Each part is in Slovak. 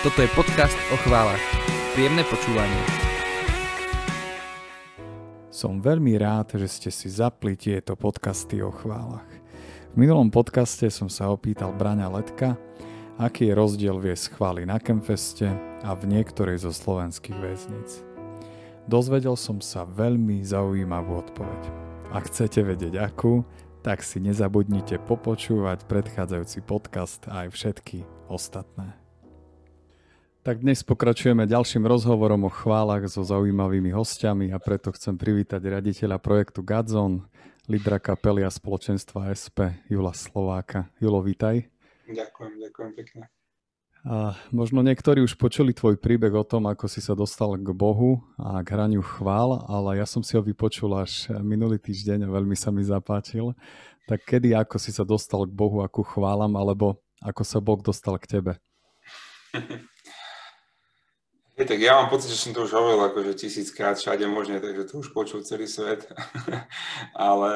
Toto je podcast o chválach. Príjemné počúvanie. Som veľmi rád, že ste si zapli tieto podcasty o chválach. V minulom podcaste som sa opýtal Braňa Letka, aký je rozdiel viesť chvály na Kemfeste a v niektorej zo slovenských väzníc. Dozvedel som sa veľmi zaujímavú odpoveď. Ak chcete vedieť akú, tak si nezabudnite popočúvať predchádzajúci podcast a aj všetky ostatné. Tak dnes pokračujeme ďalším rozhovorom o chválach so zaujímavými hostiami a preto chcem privítať riaditeľa projektu Gadzon, lídra kapely a spoločenstva SP, Jula Slováka. Julo, vítaj. Ďakujem, ďakujem pekne. A možno niektorí už počuli tvoj príbeh o tom, ako si sa dostal k Bohu a k hraniu chvál, ale ja som si ho vypočul až minulý týždeň a veľmi sa mi zapáčil. Tak kedy, ako si sa dostal k Bohu, akú chválam, alebo ako sa Boh dostal k tebe? Je, tak ja mám pocit, že som to už hovoril akože tisíckrát všade možne, takže to už počul celý svet. Ale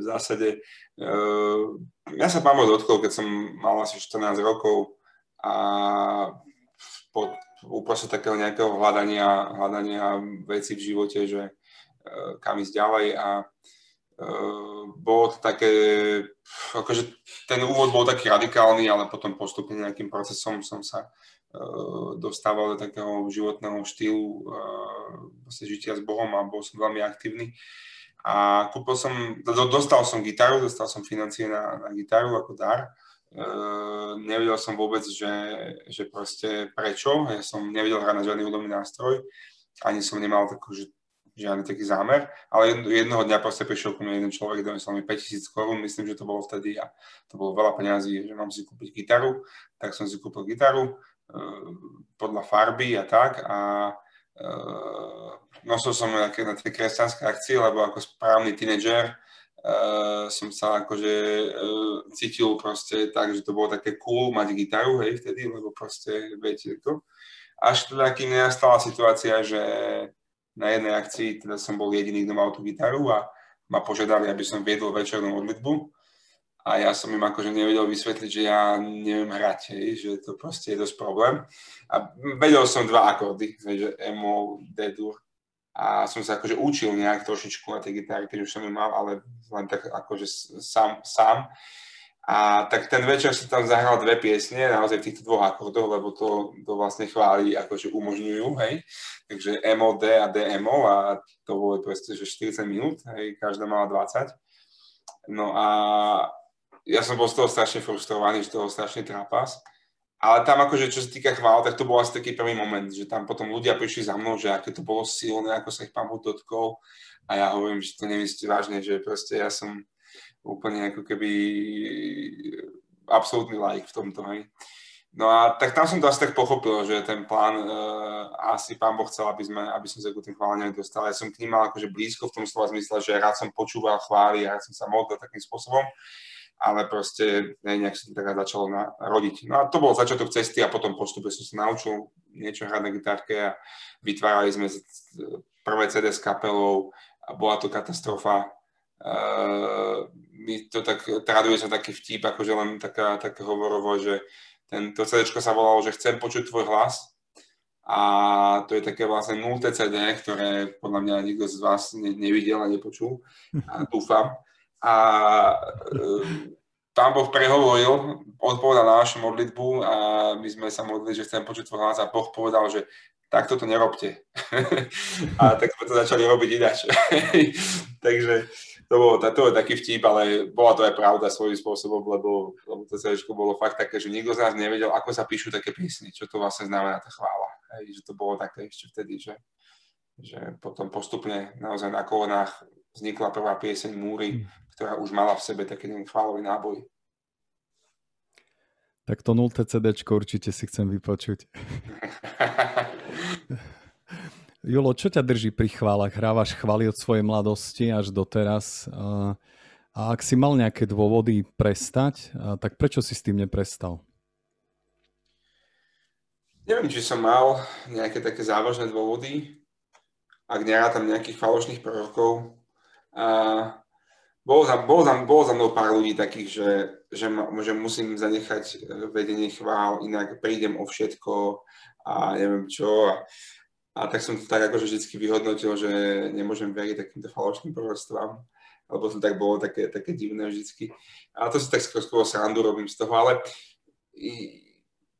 v zásade uh, ja sa pán dotkol, keď som mal asi 14 rokov a po, uprostred takého nejakého hľadania, hľadania veci v živote, že uh, kam ísť ďalej a uh, bolo to také, akože ten úvod bol taký radikálny, ale potom postupne nejakým procesom som sa dostával do takého životného štýlu vlastne žitia s Bohom a bol som veľmi aktívny. A kúpil som, dostal som gitaru, dostal som financie na, na gitaru ako dar. Uh, nevedel som vôbec, že, že proste prečo. Ja som nevedel hrať na žiadny hudobný nástroj. Ani som nemal takú, že, žiadny taký zámer. Ale jednoho dňa proste prišiel ku mne jeden človek, donesol mi 5000 korún, myslím, že to bolo vtedy a to bolo veľa peňazí, že mám si kúpiť gitaru. Tak som si kúpil gitaru Eh, podľa farby a tak a uh, nosil som na tie kresťanské akcie, lebo ako správny tínedžer uh, som sa akože uh, cítil proste tak, že to bolo také cool mať gitaru, hej, vtedy, lebo proste, viete to. Až teda, kým nenastala situácia, že na jednej akcii teda som bol jediný, kto mal tú gitaru a ma požiadali, aby som viedol večernú modlitbu a ja som im akože nevedel vysvetliť, že ja neviem hrať, hej, že to proste je dosť problém. A vedel som dva akordy, že emo, D-dur. A som sa akože učil nejak trošičku na tej gitare, keď už som ju mal, ale len tak akože sám, sám. A tak ten večer som tam zahral dve piesne, naozaj v týchto dvoch akordoch, lebo to, to vlastne chváli, akože umožňujú, hej. Takže emo, D a DMO a to bolo proste, že 40 minút, hej, každá mala 20. No a ja som bol z toho strašne frustrovaný, z toho strašne trápas. Ale tam akože, čo sa týka chvál, tak to bol asi taký prvý moment, že tam potom ľudia prišli za mnou, že aké to bolo silné, ako sa ich pán Boh dotkol. A ja hovorím, že to nemyslíte vážne, že proste ja som úplne ako keby absolútny like v tomto, hej. No a tak tam som to asi tak pochopil, že ten plán uh, asi pán Boh chcel, aby, sme, aby som sa k tým chváleniam dostal. Ja som k ním mal akože blízko v tom slova zmysle, že rád som počúval chvály rád som sa modlil takým spôsobom ale proste ne, nejak sa tak začalo na, rodiť. No a to bol začiatok cesty a potom postupe som sa naučil niečo hrať na gitárke a vytvárali sme prvé CD s kapelou a bola to katastrofa. Uh, my to tak, traduje sa taký vtip, akože len taká, také hovorovo, že tento CD sa volalo, že chcem počuť tvoj hlas a to je také vlastne 0 CD, ktoré podľa mňa nikto z vás ne, nevidel a nepočul a dúfam a e, pán Boh prehovoril, odpovedal na našu modlitbu a my sme sa modlili, že chcem počuť tvoj hlas a Boh povedal, že takto to nerobte. a tak sme to začali robiť ináč. Takže to, bolo, to je taký vtip, ale bola to aj pravda svojím spôsobom, lebo, lebo to sa bolo fakt také, že nikto z nás nevedel, ako sa píšu také písny, čo to vlastne znamená tá chvála. Hej, že to bolo také ešte vtedy, že, že potom postupne naozaj na kolonách vznikla prvá pieseň Múry, hm ktorá už mala v sebe taký ten chválový náboj. Tak to 0. CD určite si chcem vypočuť. Julo, čo ťa drží pri chválach? Hrávaš chvály od svojej mladosti až doteraz. A ak si mal nejaké dôvody prestať, tak prečo si s tým neprestal? Neviem, či som mal nejaké také závažné dôvody, ak nerátam nejakých falošných prorokov. A bolo za, bolo, za, bolo za pár ľudí takých, že, že, ma, že musím zanechať e, vedenie chvál, inak prídem o všetko a neviem čo. A, a tak som to tak akože vždy vyhodnotil, že nemôžem veriť takýmto falošným prorostvám, lebo to tak bolo také, také divné vždycky. A to si tak skôr, skôr srandu robím z toho, ale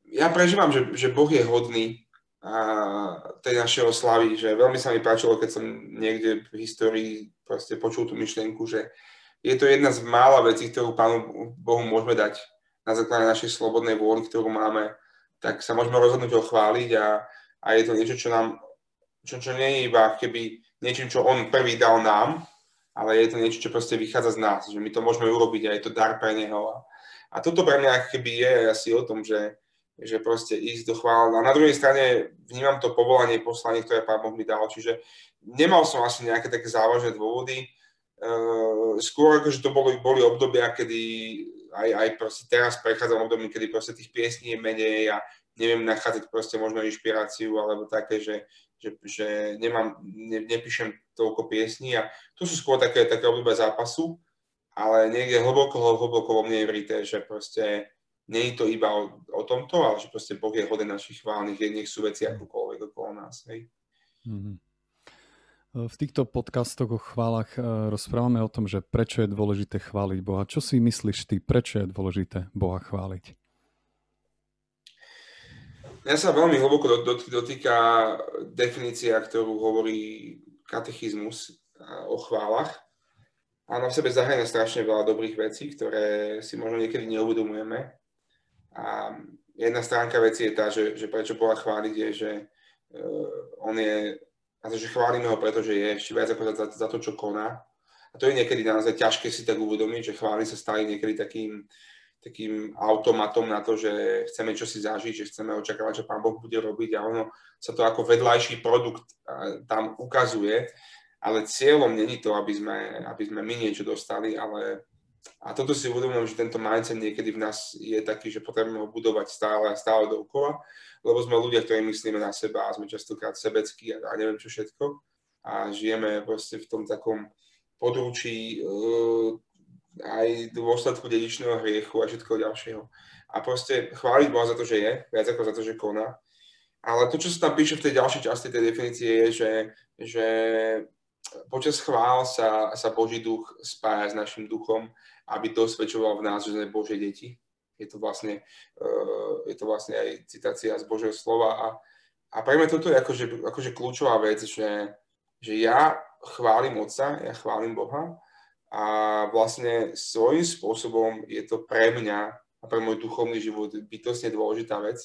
ja prežívam, že, že Boh je hodný a tej našej oslavy, že veľmi sa mi páčilo, keď som niekde v histórii proste počul tú myšlienku, že je to jedna z mála vecí, ktorú Pánu Bohu môžeme dať na základe našej slobodnej vôly, ktorú máme, tak sa môžeme rozhodnúť ho chváliť a, a je to niečo, čo nám, čo, čo nie je iba keby niečím, čo on prvý dal nám, ale je to niečo, čo proste vychádza z nás, že my to môžeme urobiť a je to dar pre neho. A, a toto pre mňa keby je asi o tom, že že proste ísť do chvála. A na druhej strane vnímam to povolanie, poslanie, ktoré Pán Boh mi dal. Čiže nemal som asi nejaké také závažné dôvody. Uh, skôr akože to boli, boli obdobia, kedy aj, aj proste teraz prechádzam obdobím, kedy proste tých piesní je menej a neviem nachádzať proste možno inšpiráciu alebo také, že, že, že nemám, ne, nepíšem toľko piesní a to sú skôr také, také obdobia zápasu, ale niekde hlboko, hlboko vo mne je vrité, že proste nie je to iba o, o tomto, ale že proste Boh je hoden našich chválnych, nech sú veci akokoľvek okolo nás. Hej. Mm-hmm. V týchto podcastoch o chválach e, rozprávame o tom, že prečo je dôležité chváliť Boha. Čo si myslíš ty, prečo je dôležité Boha chváliť? Ja sa veľmi hlboko dotýka definícia, ktorú hovorí katechizmus e, o chválach. A na sebe zahrania strašne veľa dobrých vecí, ktoré si možno niekedy neuvedomujeme. A jedna stránka veci je tá, že, že prečo Boha chváliť je, že uh, on je, a to, že chválime ho, pretože je ešte viac ako za, za to, čo koná. A to je niekedy naozaj ťažké si tak uvedomiť, že chváli sa stali niekedy takým, takým automatom na to, že chceme čo si zažiť, že chceme očakávať, čo Pán Boh bude robiť a ono sa to ako vedľajší produkt tam ukazuje, ale cieľom není to, aby sme, aby sme my niečo dostali, ale a toto si uvedomujem, že tento mindset niekedy v nás je taký, že potrebujeme ho budovať stále a stále dookola, lebo sme ľudia, ktorí myslíme na seba a sme častokrát sebeckí a, a neviem čo všetko a žijeme proste v tom takom područí uh, aj dôsledku dedičného hriechu a všetko ďalšieho. A proste chváliť Boha za to, že je, viac ako za to, že koná. Ale to, čo sa tam píše v tej ďalšej časti tej definície, je, že, že počas chvál sa, sa Boží duch spája s našim duchom aby dosvedčoval v nás, že sme Božie deti. Je to vlastne, uh, je to vlastne aj citácia z Božieho slova a, a pre mňa toto je akože, akože kľúčová vec, že, že ja chválim Otca, ja chválim Boha a vlastne svojím spôsobom je to pre mňa a pre môj duchovný život bytostne dôležitá vec,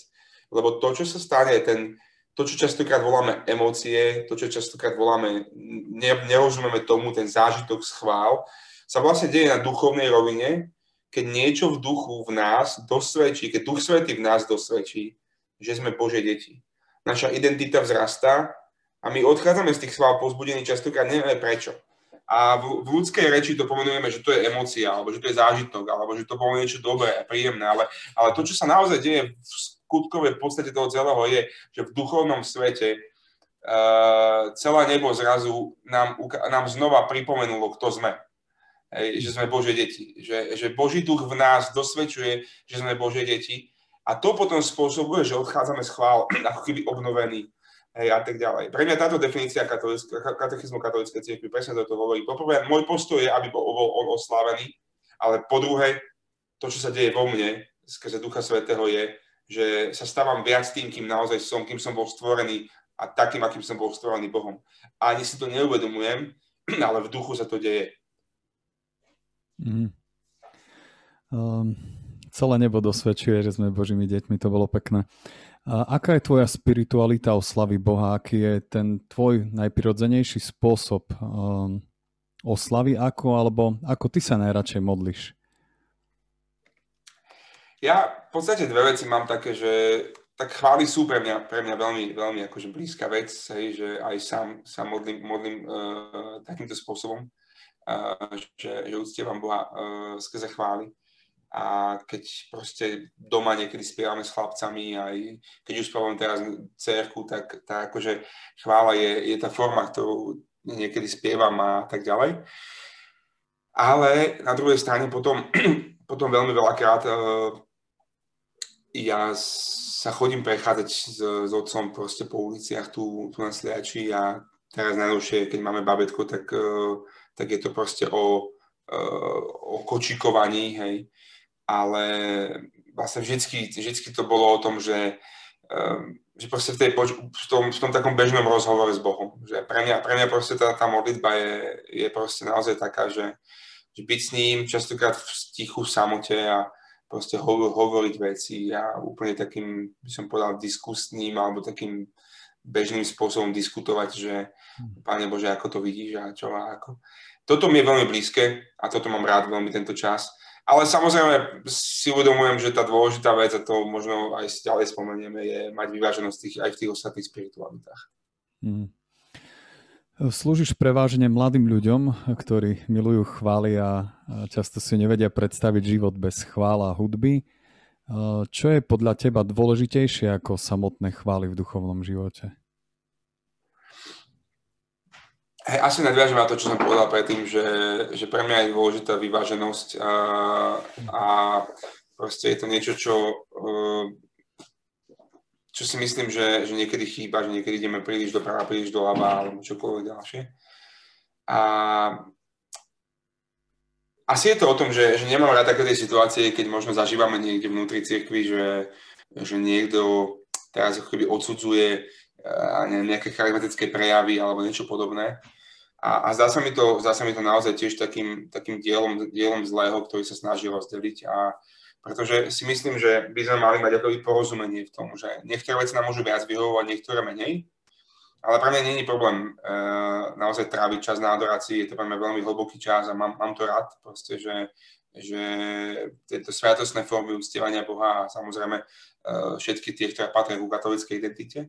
lebo to, čo sa stane, ten, to, čo častokrát voláme emócie, to, čo častokrát voláme, ne, nerozumieme tomu, ten zážitok schvál, sa vlastne deje na duchovnej rovine, keď niečo v duchu v nás dosvedčí, keď Duch Svetý v nás dosvedčí, že sme Bože deti. Naša identita vzrastá a my odchádzame z tých svál pozbudení častokrát nevieme prečo. A v, v ľudskej reči to pomenujeme, že to je emócia, alebo že to je zážitok, alebo že to bolo niečo dobré a príjemné, ale, ale to, čo sa naozaj deje v skutkovej podstate toho celého je, že v duchovnom svete uh, celé nebo zrazu nám, nám znova pripomenulo, kto sme že sme Božie deti. Že, že Boží duch v nás dosvedčuje, že sme Božie deti. A to potom spôsobuje, že odchádzame z chvál, ako keby obnovení hej, a tak ďalej. Pre mňa táto definícia katechizmu katolíckej cirkvi presne toto hovorí. Poprvé, môj postoj je, aby bol on oslávený, ale po druhé, to, čo sa deje vo mne, skrze Ducha Svetého je, že sa stávam viac tým, kým naozaj som, kým som bol stvorený a takým, akým som bol stvorený Bohom. A ani si to neuvedomujem, ale v duchu sa to deje. Mm. Um, celé nebo dosvedčuje, že sme Božími deťmi, to bolo pekné. A aká je tvoja spiritualita oslavy Boha? Aký je ten tvoj najprirodzenejší spôsob um, oslavy? Ako, alebo ako ty sa najradšej modliš? Ja v podstate dve veci mám také, že tak chvály sú pre mňa, pre mňa veľmi, veľmi akože blízka vec, hej, že aj sám sa modlím, modlím uh, takýmto spôsobom že, že uctievam Boha uh, skrze chvály. A keď proste doma niekedy spievame s chlapcami, aj keď už spievam teraz cerku, tak tá akože chvála je, je tá forma, ktorú niekedy spievam a tak ďalej. Ale na druhej strane potom, potom veľmi veľakrát uh, ja sa chodím prechádzať s, s otcom proste po uliciach tu, tu na Sliači a teraz najnovšie, keď máme babetko, tak, uh, tak je to proste o, uh, o kočikovaní, hej. Ale vlastne vždycky, vždycky to bolo o tom, že um, že proste v, tej, v, tom, v tom takom bežnom rozhovore s Bohom. Že pre mňa, pre mňa proste tá, tá modlitba je, je proste naozaj taká, že, že byť s ním častokrát v tichu v samote a proste ho, hovoriť veci a úplne takým, by som povedal, diskusným alebo takým bežným spôsobom diskutovať, že hm. Pane Bože, ako to vidíš a čo a ako. Toto mi je veľmi blízke a toto mám rád veľmi tento čas ale samozrejme si uvedomujem, že tá dôležitá vec, a to možno aj ďalej spomenieme, je mať vyváženosť tých, aj v tých ostatných spiritualitách. Hmm. Slúžiš prevážne mladým ľuďom, ktorí milujú chvály a často si nevedia predstaviť život bez chvála a hudby. Čo je podľa teba dôležitejšie ako samotné chvály v duchovnom živote? Hej, asi nadviažem na to, čo som povedal predtým, že, že pre mňa je dôležitá vyváženosť a, a proste je to niečo, čo, e, čo si myslím, že, že niekedy chýba, že niekedy ideme príliš doprava, príliš doľava alebo čokoľvek ďalšie. A asi je to o tom, že, že nemám rád také situácie, keď možno zažívame niekde vnútri cirkvi, že, že niekto teraz ako keby odsudzuje e, nejaké charizmatické prejavy alebo niečo podobné. A, a zdá, sa mi to, zdá sa mi to naozaj tiež takým, takým dielom, dielom zlého, ktorý sa snaží rozdeliť. A pretože si myslím, že by sme mali mať akoby porozumenie v tom, že niektoré veci nám môžu viac vyhovovať, niektoré menej. Ale pre mňa je problém e, naozaj tráviť čas na adorácii, je to pre mňa veľmi hlboký čas a mám, mám to rád, proste, že, že tieto sviatostné formy uctievania Boha a samozrejme e, všetky tie, ktoré patria ku katolíckej identite,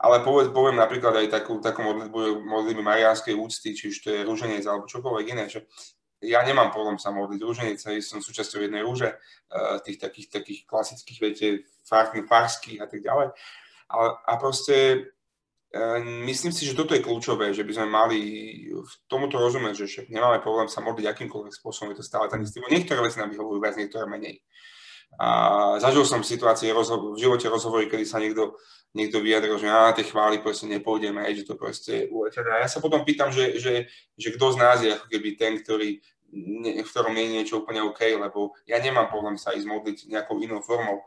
ale poved, poviem napríklad aj takú, takú modlitbu, modlitbu mariánskej úcty, či už to je rúženec alebo čokoľvek iné, že ja nemám problém sa modliť. Rúženec, som súčasťou jednej rúže, eh, tých takých, takých klasických, viete, farských, a tak ďalej. A, a proste myslím si, že toto je kľúčové, že by sme mali v tomuto rozumieť, že však nemáme problém sa modliť akýmkoľvek spôsobom, je to stále ten istý. Niektoré veci nám vyhovujú viac, niektoré menej. A zažil som situácie v živote rozhovory, kedy sa niekto, niekto vyjadril, že na tie chvály proste nepôjdeme, že to proste uletené. A ja sa potom pýtam, že, že, že kto z nás je ako keby ten, ktorý, v ktorom je niečo úplne OK, lebo ja nemám problém sa ísť modliť nejakou inou formou.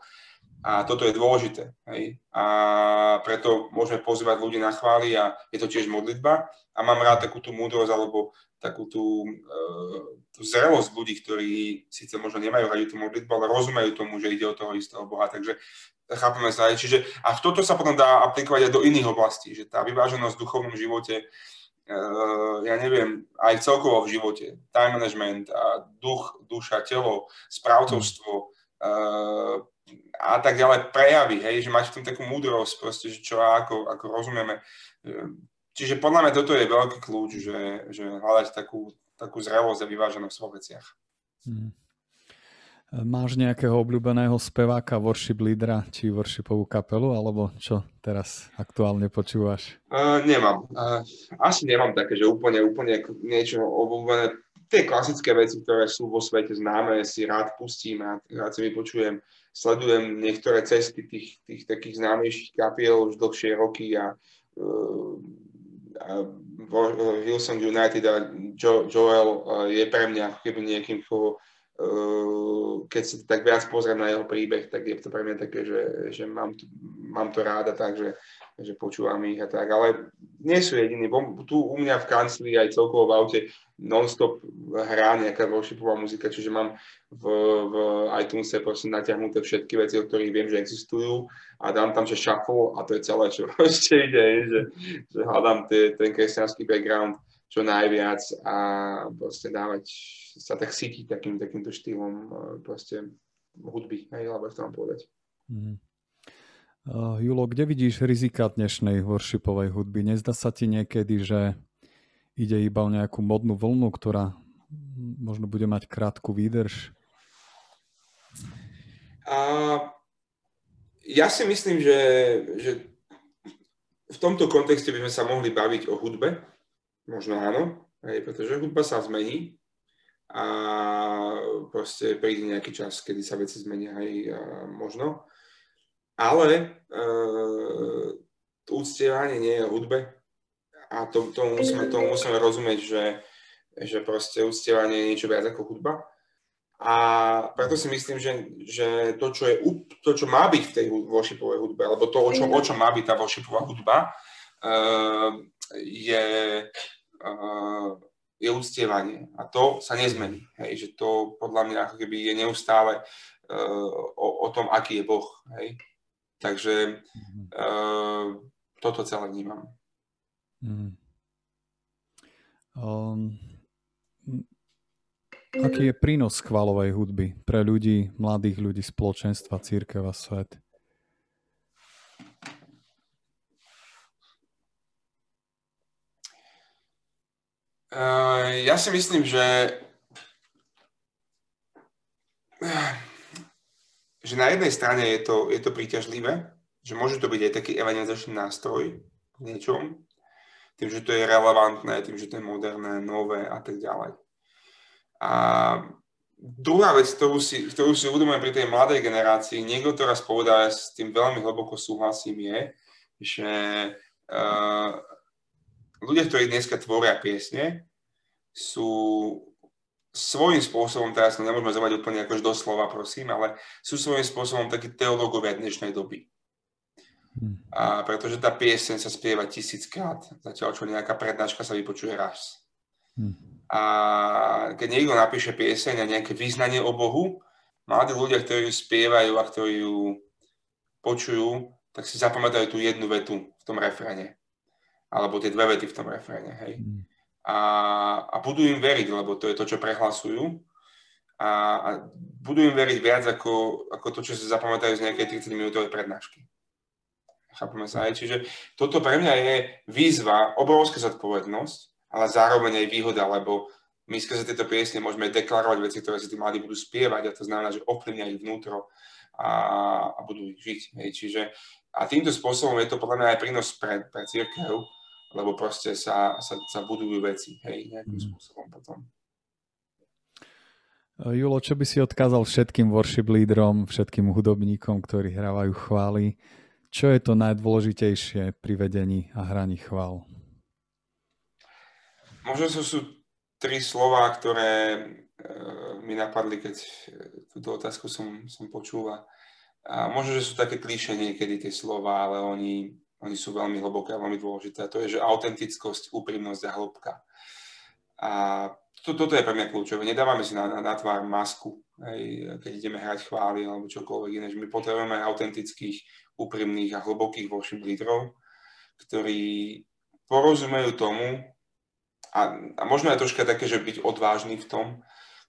A toto je dôležité. Hej? A preto môžeme pozývať ľudí na chvály a je to tiež modlitba. A mám rád takú tú múdrosť alebo takú tú, uh, tú zrelosť ľudí, ktorí síce možno nemajú radi tú modlitbu, ale rozumejú tomu, že ide o toho istého Boha. Takže chápeme sa aj. Čiže, a v toto sa potom dá aplikovať aj do iných oblastí, že tá vyváženosť v duchovnom živote, uh, ja neviem, aj celkovo v živote, time management, a duch, duša, telo, správcovstvo, uh, a tak ďalej prejavy, hej, že mať v tom takú múdrosť, proste, že čo a ako, ako rozumieme. Čiže podľa mňa toto je veľký kľúč, že, že hľadať takú, takú zrelosť a vyváženosť vo veciach. Hmm. Máš nejakého obľúbeného speváka, worship lídra či worshipovú kapelu, alebo čo teraz aktuálne počúvaš? Uh, nemám. Uh, asi nemám také, že úplne, úplne niečo obľúbené. Tie klasické veci, ktoré sú vo svete známe, si rád pustím a rád si vypočujem. Sledujem niektoré cesty tých, tých takých známejších kapiel už dlhšie roky a uh, Wilson United a jo, Joel je pre mňa keby niekým, koho, keď sa tak viac pozriem na jeho príbeh, tak je to pre mňa také, že, že mám, to, mám to ráda tak, že, že počúvam ich a tak, ale nie sú jediní. Tu u mňa v kancli aj celkovo v aute non-stop hrá nejaká worshipová muzika, čiže mám v, v iTunese proste natiahnuté všetky veci, o ktorých viem, že existujú a dám tam, že shuffle a to je celé, čo ešte ide, že, že hľadám tie, ten kresťanský background čo najviac a proste dávať sa tak sítiť takým, takýmto štýlom e, proste hudby, hej, alebo to mám povedať. Mm. Uh, Julo, kde vidíš rizika dnešnej worshipovej hudby? Nezdá sa ti niekedy, že ide iba o nejakú modnú vlnu, ktorá možno bude mať krátku výdrž? A ja si myslím, že, že v tomto kontexte by sme sa mohli baviť o hudbe. Možno áno, aj pretože hudba sa zmení. a proste príde nejaký čas, kedy sa veci zmenia aj možno. Ale uh, úctievanie nie je hudbe a to, tomu, musíme, tomu musíme rozumieť, že, že proste úctievanie je niečo viac ako hudba. A preto si myslím, že, že to, čo je, to, čo má byť v tej worshipovej hudbe, alebo to, o čom, o čom má byť tá worshipová hudba, uh, je, uh, je uctievanie. A to sa nezmení. Hej? Že to podľa mňa ako keby je neustále uh, o, o tom, aký je Boh. Hej? Takže uh, toto celé vnímam. Mm. Um, aký je prínos chválovej hudby pre ľudí, mladých ľudí, spoločenstva, církev a svet? Uh, ja si myslím, že že na jednej strane je to, je to príťažlivé, že môže to byť aj taký evangelizačný nástroj v niečom, tým, že to je relevantné, tým, že to je moderné, nové a tak ďalej. A druhá vec, ktorú si, ktorú si uvedomujem pri tej mladej generácii, niekto to raz povedal, ja s tým veľmi hlboko súhlasím, je, že uh, ľudia, ktorí dneska tvoria piesne, sú svojím spôsobom, teraz to nemôžeme zovať úplne akož doslova, prosím, ale sú svojím spôsobom takí teológovia dnešnej doby. Hmm. A pretože tá pieseň sa spieva tisíckrát, zatiaľ čo nejaká prednáška sa vypočuje raz. Hmm. A keď niekto napíše pieseň a nejaké význanie o Bohu, mladí ľudia, ktorí ju spievajú a ktorí ju počujú, tak si zapamätajú tú jednu vetu v tom refréne alebo tie dve vety v tom refréne, hej. Mm. A, a budú im veriť, lebo to je to, čo prehlasujú. A, a budú im veriť viac ako, ako to, čo si zapamätajú z nejakej 30-minútovej prednášky. Chápeme sa aj. Čiže toto pre mňa je výzva, obrovská zodpovednosť, ale zároveň aj výhoda, lebo my skrze tieto piesne môžeme deklarovať veci, ktoré si tí mladí budú spievať a to znamená, že ovplyvnia ich vnútro a, a budú ich žiť. Hej. Čiže a týmto spôsobom je to podľa mňa aj prínos pre, pre církev, lebo proste sa, sa, sa budujú veci, hej, nejakým mm. spôsobom potom. Julo, čo by si odkázal všetkým worship lídrom, všetkým hudobníkom, ktorí hrávajú chvály? Čo je to najdôležitejšie pri vedení a hraní chvál? Možno to sú tri slova, ktoré e, mi napadli, keď e, túto otázku som, som počúval. A možno, že sú také klíše niekedy tie slova, ale oni oni sú veľmi hlboké a veľmi dôležité. To je, že autentickosť, úprimnosť a hĺbka. A to, toto je pre mňa kľúčové. Nedávame si na, na, na tvár masku, hej, keď ideme hrať chvály alebo čokoľvek iné. Že my potrebujeme autentických, úprimných a hlbokých worship lídrov, ktorí porozumejú tomu, a, a možno aj troška také, že byť odvážny v tom,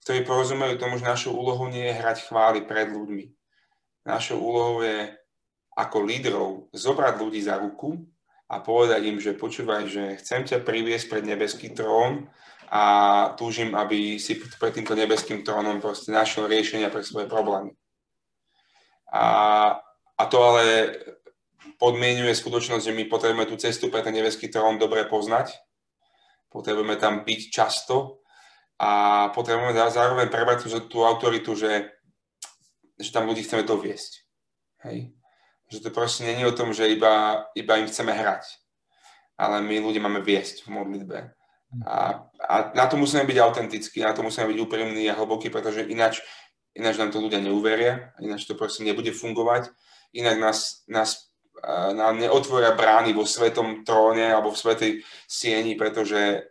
ktorí porozumejú tomu, že našou úlohou nie je hrať chvály pred ľuďmi. Našou úlohou je ako lídrov zobrať ľudí za ruku a povedať im, že počúvaj, že chcem ťa priviesť pred nebeský trón a túžim, aby si pred týmto nebeským trónom proste našiel riešenia pre svoje problémy. A, a to ale podmienuje skutočnosť, že my potrebujeme tú cestu pre ten nebeský trón dobre poznať, potrebujeme tam byť často a potrebujeme zároveň prebrať tú, autoritu, že, že tam ľudí chceme doviesť. Hej. Že to proste není o tom, že iba, iba im chceme hrať. Ale my ľudia máme viesť v modlitbe. A, a na to musíme byť autentickí, na to musíme byť úprimní a hlbokí, pretože ináč, ináč nám to ľudia neuveria, ináč to proste nebude fungovať, inak nás, nás nám neotvoria brány vo svetom tróne alebo v svetej sieni, pretože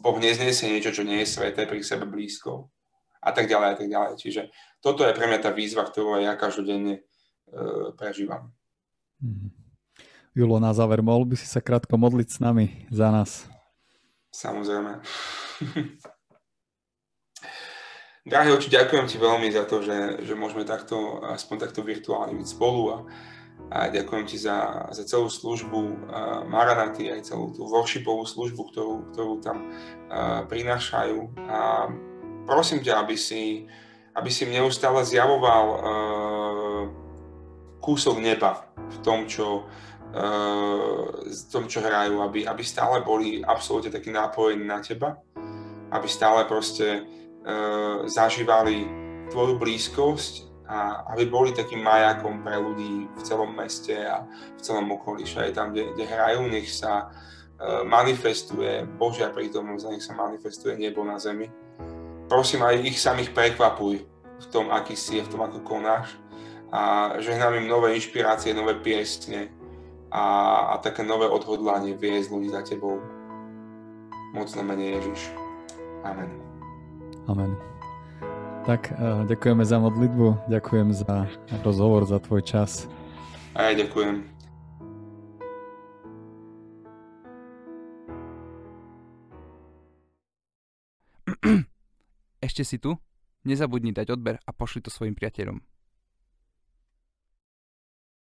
Boh nezniesie niečo, čo nie je sveté pri sebe blízko a tak ďalej a tak ďalej. Čiže toto je pre mňa tá výzva, ktorú ja každodenne E, prežívam. Mhm. Julo, na záver, mohol by si sa krátko modliť s nami za nás? Samozrejme. Drahý oči, ďakujem ti veľmi za to, že, že môžeme takto, aspoň takto virtuálne byť spolu a, a ďakujem ti za, za celú službu uh, Maranaty, aj celú tú worshipovú službu, ktorú, ktorú tam uh, prinášajú. A prosím ťa, aby si, aby si neustále zjavoval uh, kúsok neba v tom, čo, uh, v tom, čo hrajú, aby, aby stále boli absolútne takí nápojení na teba, aby stále proste zažívali tvoju blízkosť a aby boli takým majakom pre ľudí v celom meste a v celom okolí, aj tam, kde, kde hrajú, nech sa uh, manifestuje Božia prítomnosť, nech sa manifestuje nebo na zemi. Prosím, aj ich samých prekvapuj v tom, aký si, v tom, ako konáš a žehnám im nové inšpirácie, nové piesne a, a také nové odhodlanie viesť ľudí za tebou. Moc na mene Ježiš. Amen. Amen. Tak uh, ďakujeme za modlitbu, ďakujem za rozhovor, za tvoj čas. A ja ďakujem. Ešte si tu? Nezabudni dať odber a pošli to svojim priateľom.